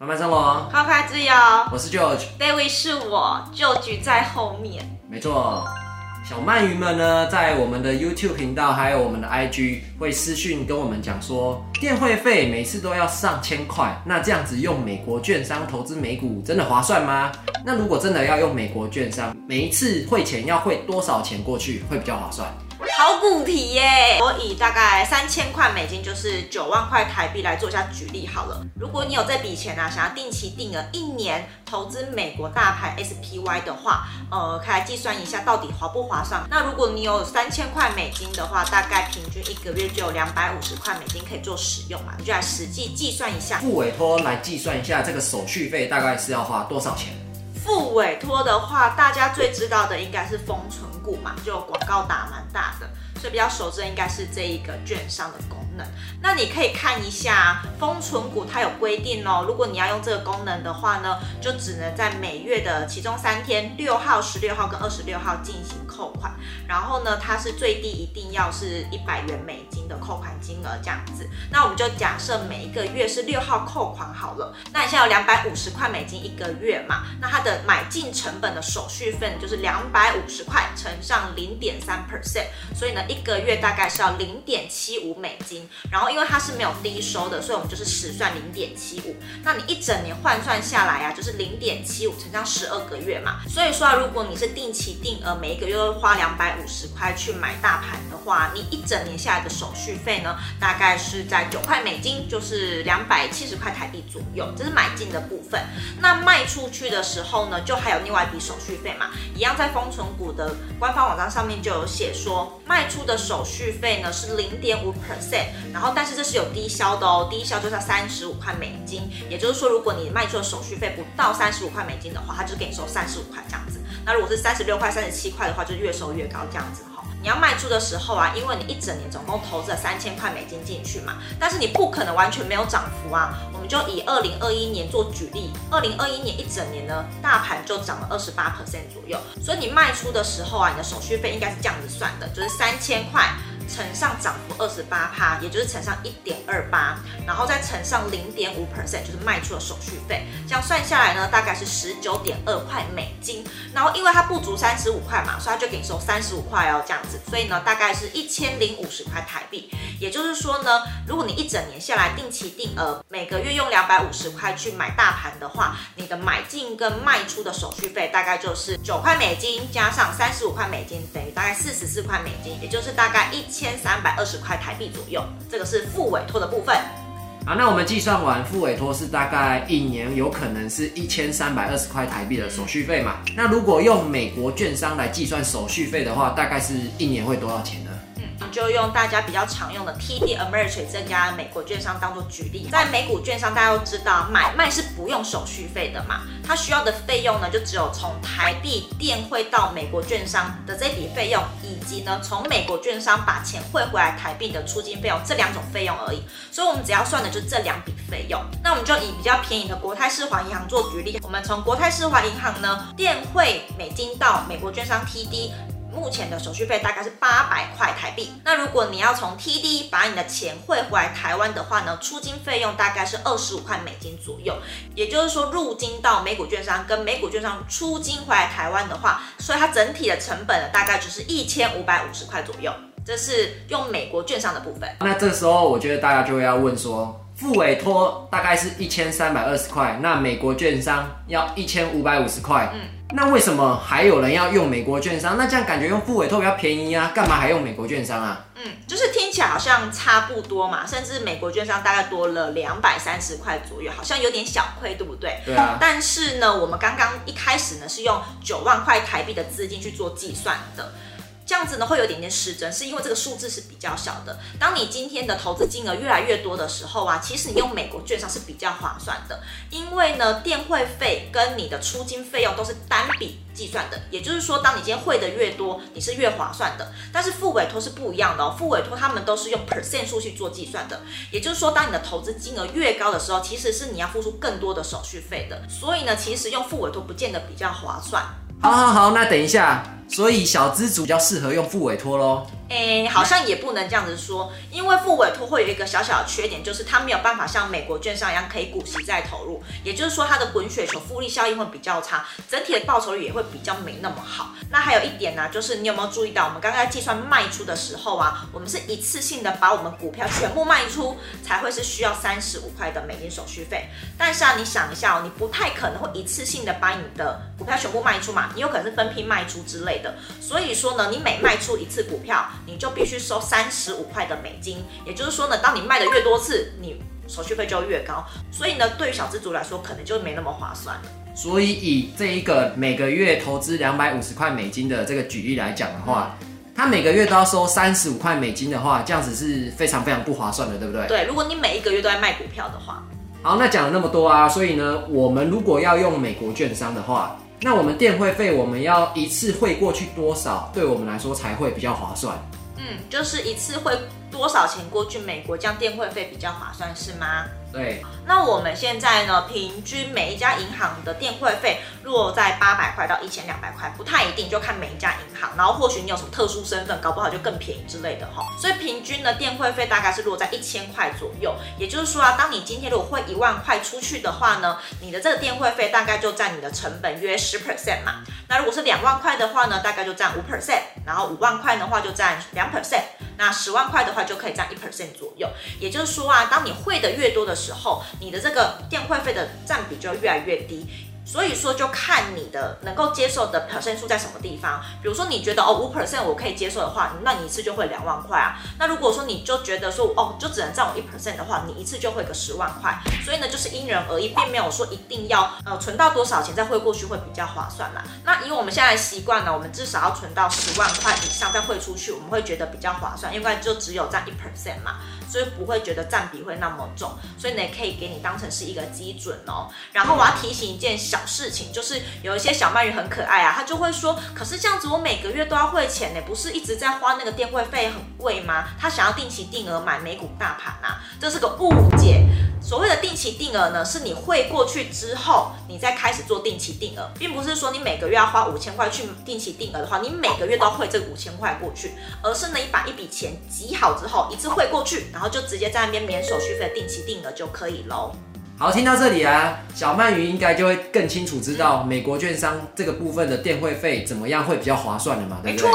慢慢生活，快快自由。我是 George，David 是我，George 在后面。没错，小鳗鱼们呢，在我们的 YouTube 频道还有我们的 IG 会私讯跟我们讲说，电汇费每次都要上千块，那这样子用美国券商投资美股真的划算吗？那如果真的要用美国券商，每一次汇钱要汇多少钱过去会比较划算？考古题耶！我以大概三千块美金，就是九万块台币来做一下举例好了。如果你有这笔钱啊，想要定期定额一年投资美国大盘 SPY 的话，呃，可以来计算一下到底划不划算。那如果你有三千块美金的话，大概平均一个月就有两百五十块美金可以做使用嘛，你就来实际计算一下。付委托来计算一下这个手续费大概是要花多少钱？副委托的话，大家最知道的应该是封存股嘛，就广告打蛮大的。所以比较熟知应该是这一个券商的股那你可以看一下封存股，它有规定哦。如果你要用这个功能的话呢，就只能在每月的其中三天，六号、十六号跟二十六号进行扣款。然后呢，它是最低一定要是一百元美金的扣款金额这样子。那我们就假设每一个月是六号扣款好了。那你现在有两百五十块美金一个月嘛？那它的买进成本的手续费就是两百五十块乘上零点三 percent，所以呢。一个月大概是要零点七五美金，然后因为它是没有低收的，所以我们就是实算零点七五。那你一整年换算下来啊，就是零点七五乘上十二个月嘛。所以说啊，如果你是定期定额，每一个月都花两百五十块去买大盘的话，你一整年下来的手续费呢，大概是在九块美金，就是两百七十块台币左右。这是买进的部分。那卖出去的时候呢，就还有另外一笔手续费嘛，一样在封存股的官方网站上面就有写说卖出。的手续费呢是零点五 percent，然后但是这是有低消的哦，低消就是三十五块美金，也就是说如果你卖出的手续费不到三十五块美金的话，它就给你收三十五块这样子。那如果是三十六块、三十七块的话，就越收越高这样子哈。你要卖出的时候啊，因为你一整年总共投资了三千块美金进去嘛，但是你不可能完全没有涨幅啊。我们就以二零二一年做举例，二零二一年一整年呢，大盘就涨了二十八 percent 左右，所以你卖出的时候啊，你的手续费应该是这样子算的，就是三千块。乘上涨幅二十八趴，也就是乘上一点二八，然后再乘上零点五 percent，就是卖出的手续费，这样算下来呢，大概是十九点二块美金。然后因为它不足三十五块嘛，所以它就给你收三十五块哦，这样子，所以呢，大概是一千零五十块台币。也就是说呢，如果你一整年下来定期定额，每个月用两百五十块去买大盘的话，你的买进跟卖出的手续费大概就是九块美金加上三十五块美金，等于大概四十四块美金，也就是大概一。千三百二十块台币左右，这个是付委托的部分。好，那我们计算完付委托是大概一年有可能是一千三百二十块台币的手续费嘛？那如果用美国券商来计算手续费的话，大概是一年会多少钱呢？就用大家比较常用的 TD Ameritrade 这家美国券商当做举例，在美股券商大家都知道买卖是不用手续费的嘛，它需要的费用呢就只有从台币电汇到美国券商的这笔费用，以及呢从美国券商把钱汇回来台币的出金费用这两种费用而已，所以我们只要算的就是这两笔费用。那我们就以比较便宜的国泰世华银行做举例，我们从国泰世华银行呢电汇美金到美国券商 TD。目前的手续费大概是八百块台币。那如果你要从 TD 把你的钱汇回来台湾的话呢，出金费用大概是二十五块美金左右。也就是说，入金到美股券商跟美股券商出金回来台湾的话，所以它整体的成本呢，大概就是一千五百五十块左右。这是用美国券商的部分。那这时候我觉得大家就会要问说，复委托大概是一千三百二十块，那美国券商要一千五百五十块。嗯。那为什么还有人要用美国券商？那这样感觉用付委托比较便宜啊，干嘛还用美国券商啊？嗯，就是听起来好像差不多嘛，甚至美国券商大概多了两百三十块左右，好像有点小亏，对不对？对啊。但是呢，我们刚刚一开始呢是用九万块台币的资金去做计算的。这样子呢，会有点点失真，是因为这个数字是比较小的。当你今天的投资金额越来越多的时候啊，其实你用美国券商是比较划算的，因为呢，电汇费跟你的出金费用都是单笔计算的。也就是说，当你今天汇的越多，你是越划算的。但是付委托是不一样的哦，付委托他们都是用 percent 数去做计算的。也就是说，当你的投资金额越高的时候，其实是你要付出更多的手续费的。所以呢，其实用付委托不见得比较划算。好好好，那等一下。所以小资族比较适合用副委托喽。哎，好像也不能这样子说，因为副委托会有一个小小的缺点，就是它没有办法像美国券商一样可以股息再投入，也就是说它的滚雪球复利效应会比较差，整体的报酬率也会比较没那么好。那还有一点呢，就是你有没有注意到，我们刚刚计算卖出的时候啊，我们是一次性的把我们股票全部卖出，才会是需要三十五块的美金手续费。但是啊，你想一下哦，你不太可能会一次性的把你的股票全部卖出嘛，你有可能是分批卖出之类的。所以说呢，你每卖出一次股票，你就必须收三十五块的美金，也就是说呢，当你卖的越多次，你手续费就越高。所以呢，对于小资族来说，可能就没那么划算。所以以这一个每个月投资两百五十块美金的这个举例来讲的话，他每个月都要收三十五块美金的话，这样子是非常非常不划算的，对不对？对，如果你每一个月都在卖股票的话。好，那讲了那么多啊，所以呢，我们如果要用美国券商的话，那我们电汇费我们要一次汇过去多少，对我们来说才会比较划算？嗯，就是一次汇多少钱过去美国，这样电汇费比较划算，是吗？对，那我们现在呢，平均每一家银行的电汇费落在八百块到一千两百块，不太一定，就看每一家银行。然后或许你有什么特殊身份，搞不好就更便宜之类的哈。所以平均呢，电汇费大概是落在一千块左右。也就是说啊，当你今天如果汇一万块出去的话呢，你的这个电汇费大概就占你的成本约十 percent 嘛。那如果是两万块的话呢，大概就占五 percent。然后五万块的话就占两 percent。那十万块的话就可以占一 percent 左右。也就是说啊，当你会的越多的时候，你的这个电汇费的占比就越来越低。所以说，就看你的能够接受的 percent 数在什么地方。比如说，你觉得哦五 percent 我可以接受的话，那你一次就会两万块啊。那如果说你就觉得说哦，就只能占我一 percent 的话，你一次就会个十万块。所以呢，就是因人而异，并没有说一定要呃存到多少钱再汇过去会比较划算啦。那以我们现在习惯呢，我们至少要存到十万块以上再汇出去，我们会觉得比较划算，因为就只有占一 percent 嘛，所以不会觉得占比会那么重。所以呢，可以给你当成是一个基准哦。然后我要提醒一件小。事情就是有一些小鳗鱼很可爱啊，他就会说，可是这样子我每个月都要汇钱呢，不是一直在花那个电汇费很贵吗？他想要定期定额买美股大盘啊，这是个误解。所谓的定期定额呢，是你汇过去之后，你再开始做定期定额，并不是说你每个月要花五千块去定期定额的话，你每个月都要汇这五千块过去，而是呢，你把一笔钱集好之后，一次汇过去，然后就直接在那边免手续费定期定额就可以喽。好，听到这里啊，小鳗鱼应该就会更清楚知道美国券商这个部分的电汇费怎么样会比较划算了嘛，没错。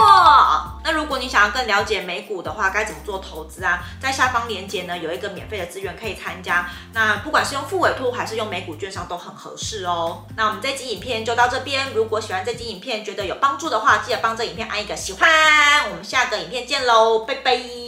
那如果你想要更了解美股的话，该怎么做投资啊？在下方链接呢，有一个免费的资源可以参加。那不管是用复委托还是用美股券商都很合适哦。那我们这集影片就到这边。如果喜欢这集影片，觉得有帮助的话，记得帮这影片按一个喜欢。我们下个影片见喽，拜拜。